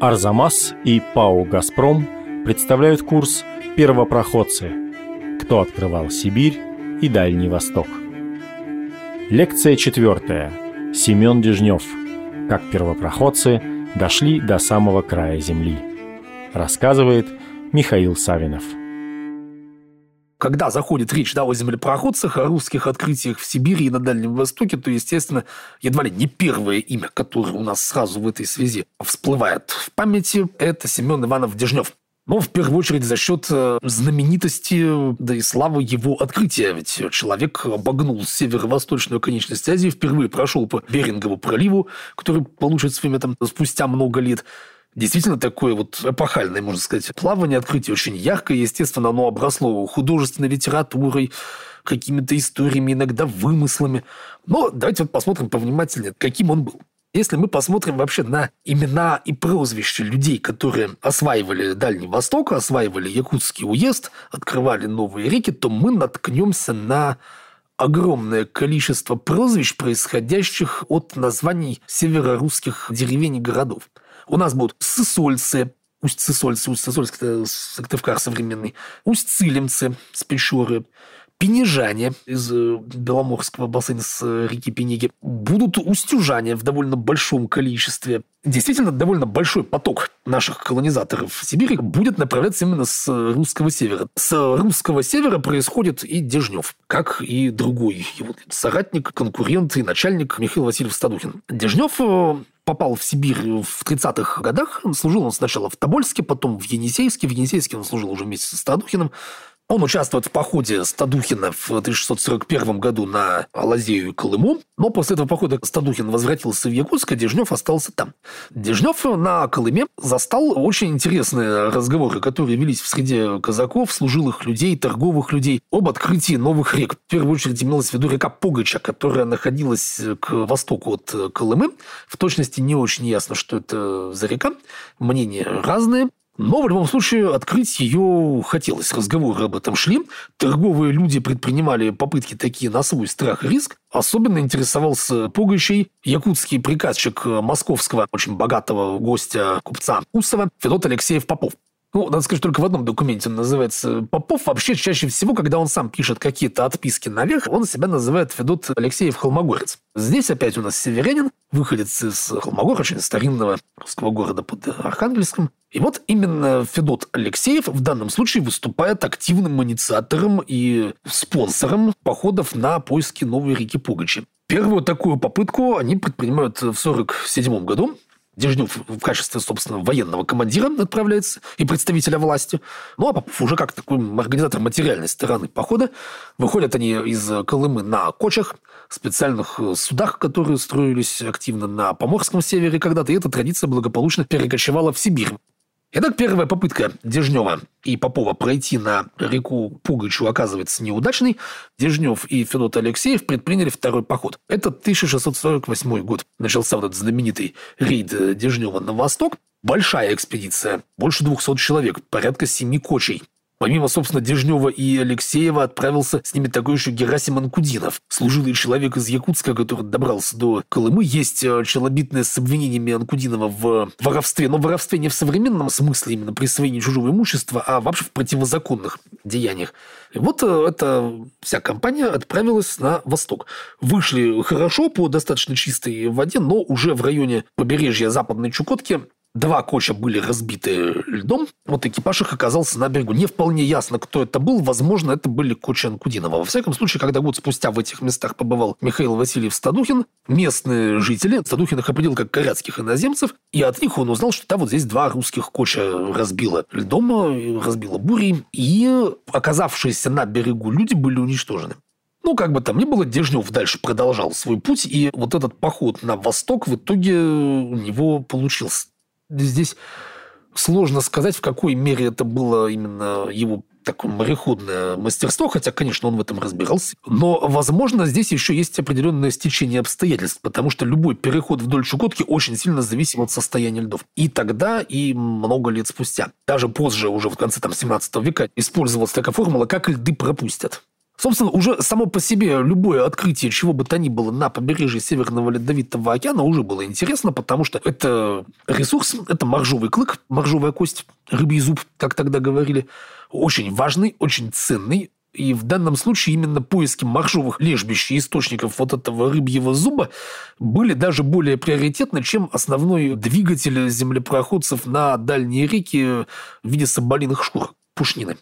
Арзамас и ПАО «Газпром» представляют курс «Первопроходцы. Кто открывал Сибирь и Дальний Восток». Лекция четвертая. Семен Дежнев. Как первопроходцы дошли до самого края Земли. Рассказывает Михаил Савинов. Когда заходит речь да, о землепроходцах, о русских открытиях в Сибири и на Дальнем Востоке, то, естественно, едва ли не первое имя, которое у нас сразу в этой связи всплывает в памяти, это Семен Иванов Дежнев. Но в первую очередь за счет э, знаменитости, да и славы его открытия. Ведь человек обогнул северо-восточную конечность Азии, впервые прошел по Берингову проливу, который получится время там спустя много лет действительно такое вот эпохальное, можно сказать, плавание, открытие очень яркое. Естественно, оно обросло художественной литературой, какими-то историями, иногда вымыслами. Но давайте вот посмотрим повнимательнее, каким он был. Если мы посмотрим вообще на имена и прозвища людей, которые осваивали Дальний Восток, осваивали Якутский уезд, открывали новые реки, то мы наткнемся на огромное количество прозвищ, происходящих от названий северорусских деревень и городов. У нас будут сысольцы, Усть-Сысольцы, Усть-Сысольск – это Сыктывкар современный, Усть-Цилимцы с Печоры, Пенежане из э, Беломорского бассейна с э, реки Пенеги. Будут устюжане в довольно большом количестве. Действительно, довольно большой поток наших колонизаторов в Сибири будет направляться именно с русского севера. С русского севера происходит и Дежнев, как и другой его соратник, конкурент и начальник Михаил Васильевич Стадухин. Дежнев э, попал в Сибирь в 30-х годах. Служил он сначала в Тобольске, потом в Енисейске. В Енисейске он служил уже вместе со Стадухиным. Он участвует в походе Стадухина в 1641 году на Алазею и Колыму, но после этого похода Стадухин возвратился в Якутск, а Дежнев остался там. Дежнев на Колыме застал очень интересные разговоры, которые велись в среде казаков, служилых людей, торговых людей об открытии новых рек. В первую очередь имелась в виду река Пугача, которая находилась к востоку от Колымы. В точности не очень ясно, что это за река. Мнения разные. Но в любом случае открыть ее хотелось. Разговоры об этом шли. Торговые люди предпринимали попытки такие на свой страх и риск. Особенно интересовался Пугачей, якутский приказчик московского, очень богатого гостя купца Усова Федот Алексеев Попов. Ну, надо сказать, только в одном документе он называется Попов. Вообще, чаще всего, когда он сам пишет какие-то отписки наверх, он себя называет Федот Алексеев Холмогорец. Здесь опять у нас северянин, выходец из Холмогора, очень старинного русского города под Архангельском. И вот именно Федот Алексеев в данном случае выступает активным инициатором и спонсором походов на поиски новой реки Пугачи. Первую такую попытку они предпринимают в 1947 году. Дежнев в качестве, собственно, военного командира отправляется и представителя власти. Ну, а Попов уже как такой организатор материальной стороны похода. Выходят они из Колымы на кочах, специальных судах, которые строились активно на Поморском севере когда-то, и эта традиция благополучно перекочевала в Сибирь. Итак, первая попытка Дежнева и Попова пройти на реку Пугачу оказывается неудачной. Дежнев и Федот Алексеев предприняли второй поход. Это 1648 год. Начался вот этот знаменитый рейд Дежнева на восток. Большая экспедиция, больше 200 человек, порядка семи кочей. Помимо, собственно, Дежнева и Алексеева отправился с ними такой еще Герасим Анкудинов, служилый человек из Якутска, который добрался до Колымы. Есть э, челобитное с обвинениями Анкудинова в воровстве, но воровстве не в современном смысле именно присвоении чужого имущества, а вообще в противозаконных деяниях. И вот э, эта вся компания отправилась на восток. Вышли хорошо по достаточно чистой воде, но уже в районе побережья Западной Чукотки Два коча были разбиты льдом. Вот экипаж их оказался на берегу. Не вполне ясно, кто это был. Возможно, это были кочи Анкудинова. Во всяком случае, когда год спустя в этих местах побывал Михаил Васильев Стадухин, местные жители Стадухин их определил как коряцких иноземцев, и от них он узнал, что там вот здесь два русских коча разбило льдом, разбило бурей, и оказавшиеся на берегу люди были уничтожены. Ну, как бы там ни было, Дежнев дальше продолжал свой путь, и вот этот поход на восток в итоге у него получился здесь сложно сказать, в какой мере это было именно его такое мореходное мастерство, хотя, конечно, он в этом разбирался. Но, возможно, здесь еще есть определенное стечение обстоятельств, потому что любой переход вдоль Чукотки очень сильно зависим от состояния льдов. И тогда, и много лет спустя. Даже позже, уже в конце там, 17 века, использовалась такая формула, как льды пропустят. Собственно, уже само по себе любое открытие чего бы то ни было на побережье Северного Ледовитого океана уже было интересно, потому что это ресурс, это моржовый клык, моржовая кость, рыбий зуб, как тогда говорили, очень важный, очень ценный, и в данном случае именно поиски моржовых лежбищ и источников вот этого рыбьего зуба были даже более приоритетны, чем основной двигатель землепроходцев на дальние реки в виде соболиных шкур, пушнины.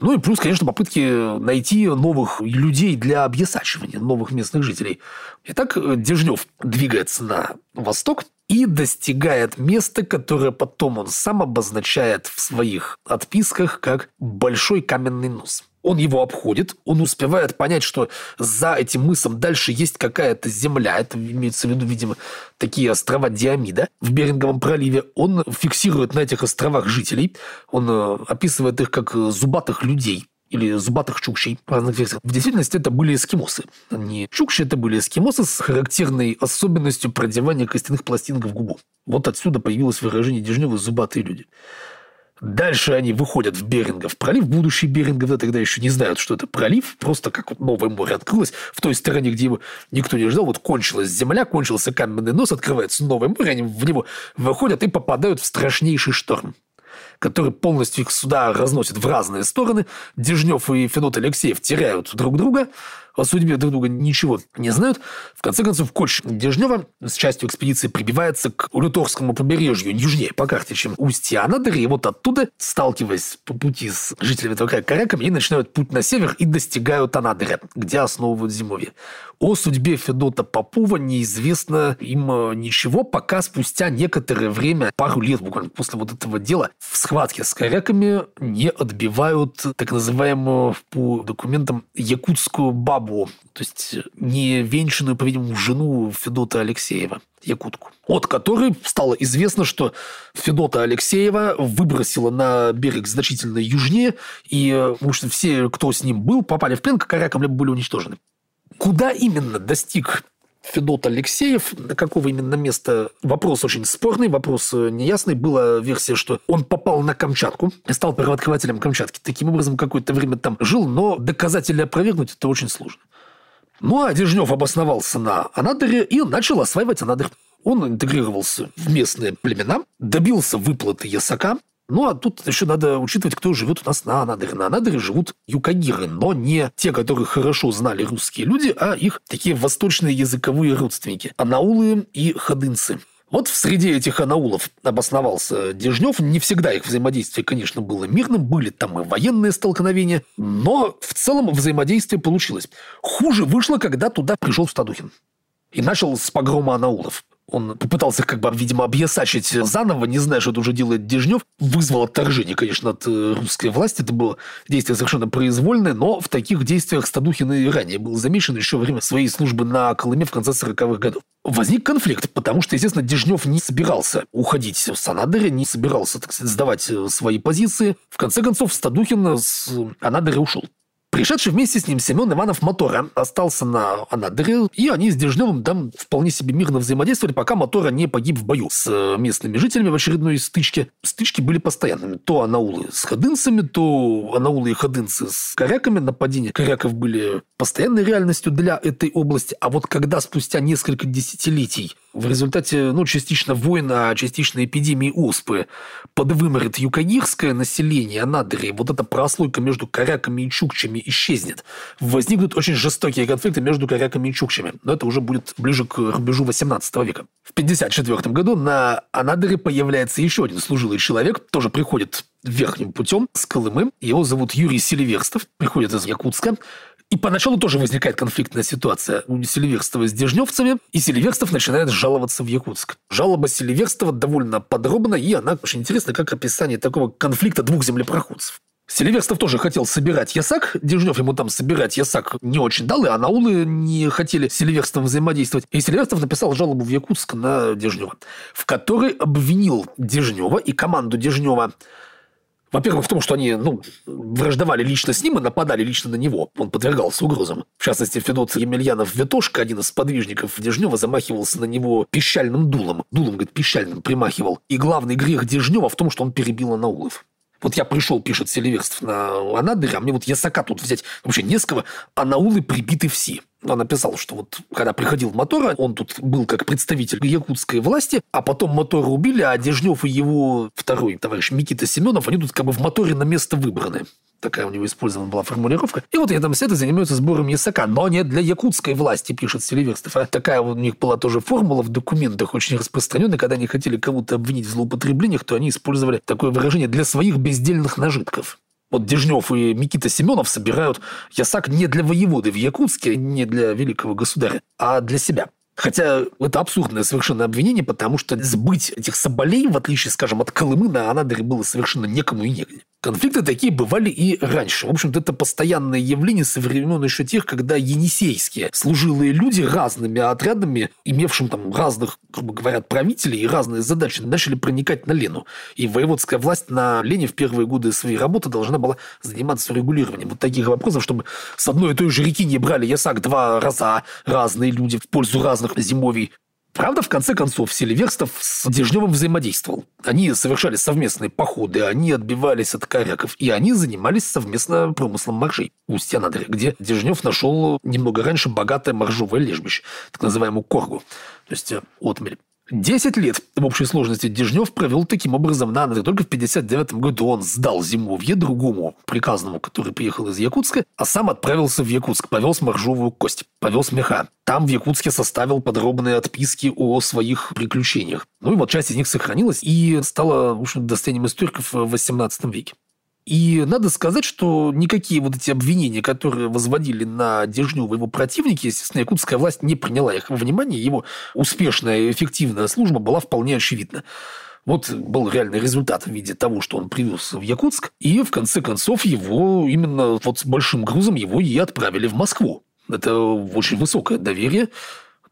Ну и плюс, конечно, попытки найти новых людей для объясачивания, новых местных жителей. Итак, Дежнев двигается на восток и достигает места, которое потом он сам обозначает в своих отписках как «большой каменный нос». Он его обходит, он успевает понять, что за этим мысом дальше есть какая-то земля. Это имеется в виду, видимо, такие острова Диамида в Беринговом проливе. Он фиксирует на этих островах жителей. Он э, описывает их как зубатых людей или зубатых чукчей в разных версиях. В действительности это были эскимосы. Не чукчи, это были эскимосы с характерной особенностью продевания костяных пластинок в губу. Вот отсюда появилось выражение Дежнева «зубатые люди». Дальше они выходят в Берингов пролив. Будущий Берингов тогда еще не знают, что это пролив. Просто как вот новое море открылось в той стороне, где его никто не ждал. Вот кончилась земля, кончился каменный нос, открывается новое море. Они в него выходят и попадают в страшнейший шторм который полностью их сюда разносит в разные стороны. Дежнев и Федот Алексеев теряют друг друга о судьбе друг друга ничего не знают. В конце концов, Коч Дежнева с частью экспедиции прибивается к Улюторскому побережью, южнее по карте, чем устье Анадыря, и вот оттуда, сталкиваясь по пути с жителями этого края коряками, они начинают путь на север и достигают Анадыря, где основывают зимовье. О судьбе Федота Попова неизвестно им э, ничего, пока спустя некоторое время, пару лет буквально после вот этого дела, в схватке с коряками не отбивают так называемую по документам якутскую бабу то есть не венчанную, по-видимому, жену Федота Алексеева, якутку, от которой стало известно, что Федота Алексеева выбросила на берег значительно южнее, и потому что все, кто с ним был, попали в плен, корякам либо были уничтожены. Куда именно достиг Федот Алексеев. Какого именно места? Вопрос очень спорный, вопрос неясный. Была версия, что он попал на Камчатку и стал первооткрывателем Камчатки. Таким образом, какое-то время там жил, но доказать или опровергнуть это очень сложно. Ну, а Дежнев обосновался на Анадыре и начал осваивать Анадырь. Он интегрировался в местные племена, добился выплаты ясака, ну, а тут еще надо учитывать, кто живет у нас на Анадыре. На Анадыре живут юкагиры, но не те, которые хорошо знали русские люди, а их такие восточные языковые родственники. Анаулы и ходынцы. Вот в среде этих анаулов обосновался Дежнев. Не всегда их взаимодействие, конечно, было мирным. Были там и военные столкновения. Но в целом взаимодействие получилось. Хуже вышло, когда туда пришел Стадухин. И начал с погрома анаулов. Он попытался как бы, видимо, объясачить заново, не зная, что это уже делает Дежнев. Вызвал отторжение, конечно, от э, русской власти. Это было действие совершенно произвольное, но в таких действиях Стадухин и ранее был замечен еще во время своей службы на Колыме в конце 40-х годов. Возник конфликт, потому что, естественно, Дежнев не собирался уходить с Анадыря, не собирался, так сказать, сдавать э, свои позиции. В конце концов, Стадухин с Анадыря ушел. Пришедший вместе с ним Семен Иванов Мотора остался на Анадыре, и они с Дежневым там вполне себе мирно взаимодействовали, пока Мотора не погиб в бою с э, местными жителями в очередной стычке. Стычки были постоянными. То анаулы с ходынцами, то анаулы и ходынцы с коряками. Нападения коряков были постоянной реальностью для этой области. А вот когда спустя несколько десятилетий в результате, ну, частично война, а частично эпидемии оспы подвыморит юкагирское население Анадыри, вот эта прослойка между коряками и чукчами исчезнет. Возникнут очень жестокие конфликты между коряками и чукчами. Но это уже будет ближе к рубежу 18 века. В 1954 году на Анадыре появляется еще один служилый человек, тоже приходит верхним путем с Колымы. Его зовут Юрий Селиверстов, приходит из Якутска. И поначалу тоже возникает конфликтная ситуация у Селиверстова с Дежневцами, и Селиверстов начинает жаловаться в Якутск. Жалоба Селиверстова довольно подробна, и она очень интересна, как описание такого конфликта двух землепроходцев. Селиверстов тоже хотел собирать ясак, Дежнев ему там собирать ясак не очень дал, и анаулы не хотели с Селиверстовым взаимодействовать. И Селиверстов написал жалобу в Якутск на Дежнева, в которой обвинил Дежнева и команду Дежнева во-первых, в том, что они ну, враждовали лично с ним и нападали лично на него. Он подвергался угрозам. В частности, Федот Емельянов-Ветошка, один из сподвижников Дежнева, замахивался на него пищальным дулом. Дулом, говорит, пищальным примахивал. И главный грех Дежнева в том, что он перебил Анаулов. Вот я пришел, пишет Селиверстов, на Анадырь, а мне вот ясака тут взять вообще не с кого, а наулы прибиты все. Он написал, что вот когда приходил Мотора, он тут был как представитель якутской власти, а потом Мотора убили, а Дежнев и его второй товарищ Микита Семенов, они тут как бы в Моторе на место выбраны. Такая у него использована была формулировка. И вот этой занимаются сбором ясака, но не для якутской власти, пишет Селиверстов. А такая у них была тоже формула в документах очень распространенная, когда они хотели кого-то обвинить в злоупотреблениях, то они использовали такое выражение для своих бездельных нажитков. Вот Дежнев и Микита Семенов собирают ясак не для воеводы в Якутске, не для великого государя, а для себя. Хотя это абсурдное совершенно обвинение, потому что сбыть этих соболей, в отличие, скажем, от Колымы, на Анадыре было совершенно некому и негде. Конфликты такие бывали и раньше. В общем-то, это постоянное явление со времен еще тех, когда енисейские служилые люди разными отрядами, имевшим там разных, грубо говоря, правителей и разные задачи, начали проникать на Лену. И воеводская власть на Лене в первые годы своей работы должна была заниматься регулированием вот таких вопросов, чтобы с одной и той же реки не брали ясак два раза разные люди в пользу разных зимовий. Правда, в конце концов, Селиверстов с Дежневым взаимодействовал. Они совершали совместные походы, они отбивались от коряков, и они занимались совместно промыслом моржей у Стенадыря, где Дежнев нашел немного раньше богатое моржовое лежбище, так называемую коргу, то есть э, отмель. Десять лет в общей сложности Дежнев провел таким образом на Андре. Только в 59 году он сдал зимовье другому приказному, который приехал из Якутска, а сам отправился в Якутск, повез моржовую кость, повез меха. Там в Якутске составил подробные отписки о своих приключениях. Ну и вот часть из них сохранилась и стала, в общем, достоянием историков в 18 веке. И надо сказать, что никакие вот эти обвинения, которые возводили на Дежнева его противники, естественно, якутская власть не приняла их во внимание. Его успешная и эффективная служба была вполне очевидна. Вот был реальный результат в виде того, что он привез в Якутск, и в конце концов его именно вот с большим грузом его и отправили в Москву. Это очень высокое доверие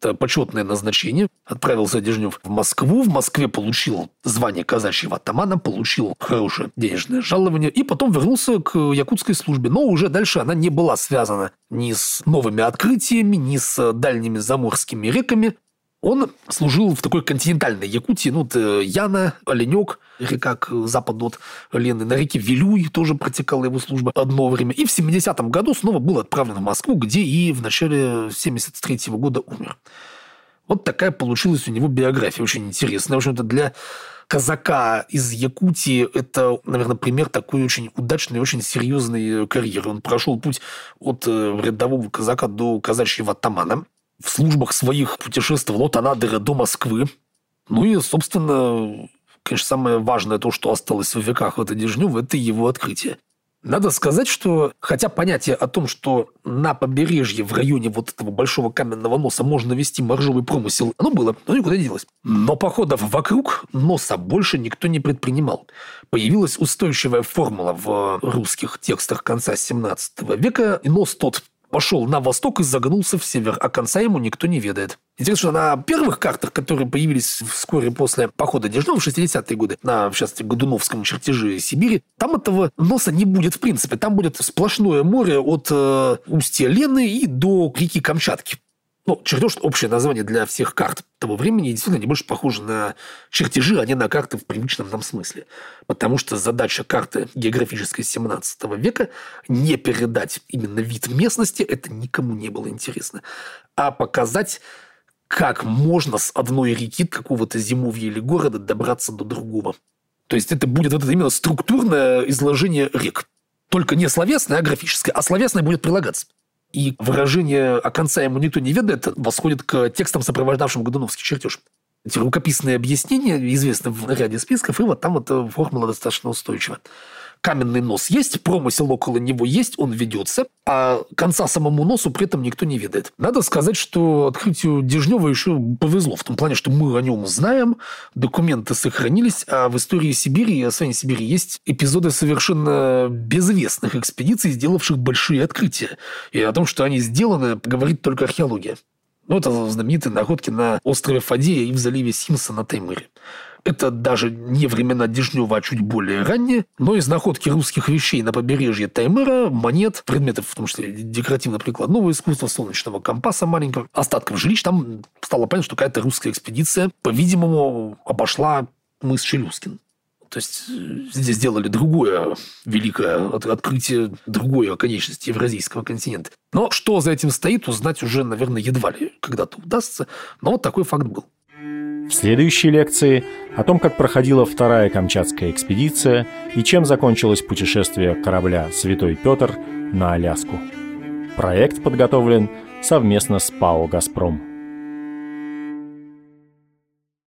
это почетное назначение. Отправился Дежнев в Москву. В Москве получил звание казачьего атамана, получил хорошее денежное жалование и потом вернулся к якутской службе. Но уже дальше она не была связана ни с новыми открытиями, ни с дальними заморскими реками. Он служил в такой континентальной Якутии, ну, это Яна, Оленек, река к западу от Лены, на реке Вилюй тоже протекала его служба одно время. И в 70-м году снова был отправлен в Москву, где и в начале 73 -го года умер. Вот такая получилась у него биография, очень интересная. В общем-то, для казака из Якутии это, наверное, пример такой очень удачной, очень серьезной карьеры. Он прошел путь от э, рядового казака до казачьего атамана в службах своих путешествовал от Анадыра до Москвы. Ну и, собственно, конечно, самое важное то, что осталось в веках это Дежнев, это его открытие. Надо сказать, что хотя понятие о том, что на побережье в районе вот этого большого каменного носа можно вести моржовый промысел, оно было, но никуда не делось. Но походов вокруг носа больше никто не предпринимал. Появилась устойчивая формула в русских текстах конца 17 века, и нос тот пошел на восток и загнулся в север, а конца ему никто не ведает. Интересно, что на первых картах, которые появились вскоре после похода Дежнева в 60-е годы, на, в частности, Годуновском чертеже Сибири, там этого носа не будет в принципе. Там будет сплошное море от э, устья Лены и до реки Камчатки. Ну, чертеж – общее название для всех карт того времени, действительно, они больше похожи на чертежи, а не на карты в привычном нам смысле. Потому что задача карты географической 17 века – не передать именно вид местности, это никому не было интересно, а показать, как можно с одной реки какого-то зимовья или города добраться до другого. То есть это будет вот это именно структурное изложение рек. Только не словесное, а графическое. А словесное будет прилагаться. И выражение «о конца ему никто не ведает» восходит к текстам, сопровождавшим Годуновский чертеж. Эти рукописные объяснения известны в ряде списков, и вот там эта формула достаточно устойчива каменный нос есть, промысел около него есть, он ведется, а конца самому носу при этом никто не видит. Надо сказать, что открытию Дежнева еще повезло, в том плане, что мы о нем знаем, документы сохранились, а в истории Сибири и освоения Сибири есть эпизоды совершенно безвестных экспедиций, сделавших большие открытия. И о том, что они сделаны, говорит только археология. Ну, это знаменитые находки на острове Фадея и в заливе Симса на Таймыре. Это даже не времена Дежнева, а чуть более ранние. Но из находки русских вещей на побережье Таймыра, монет, предметов, в том числе декоративно-прикладного искусства, солнечного компаса маленького, остатков жилищ, там стало понятно, что какая-то русская экспедиция, по-видимому, обошла мыс Челюскин. То есть э, здесь сделали другое великое открытие другой оконечности Евразийского континента. Но что за этим стоит, узнать уже, наверное, едва ли когда-то удастся. Но вот такой факт был. В следующей лекции о том, как проходила вторая Камчатская экспедиция и чем закончилось путешествие корабля «Святой Петр» на Аляску. Проект подготовлен совместно с ПАО «Газпром».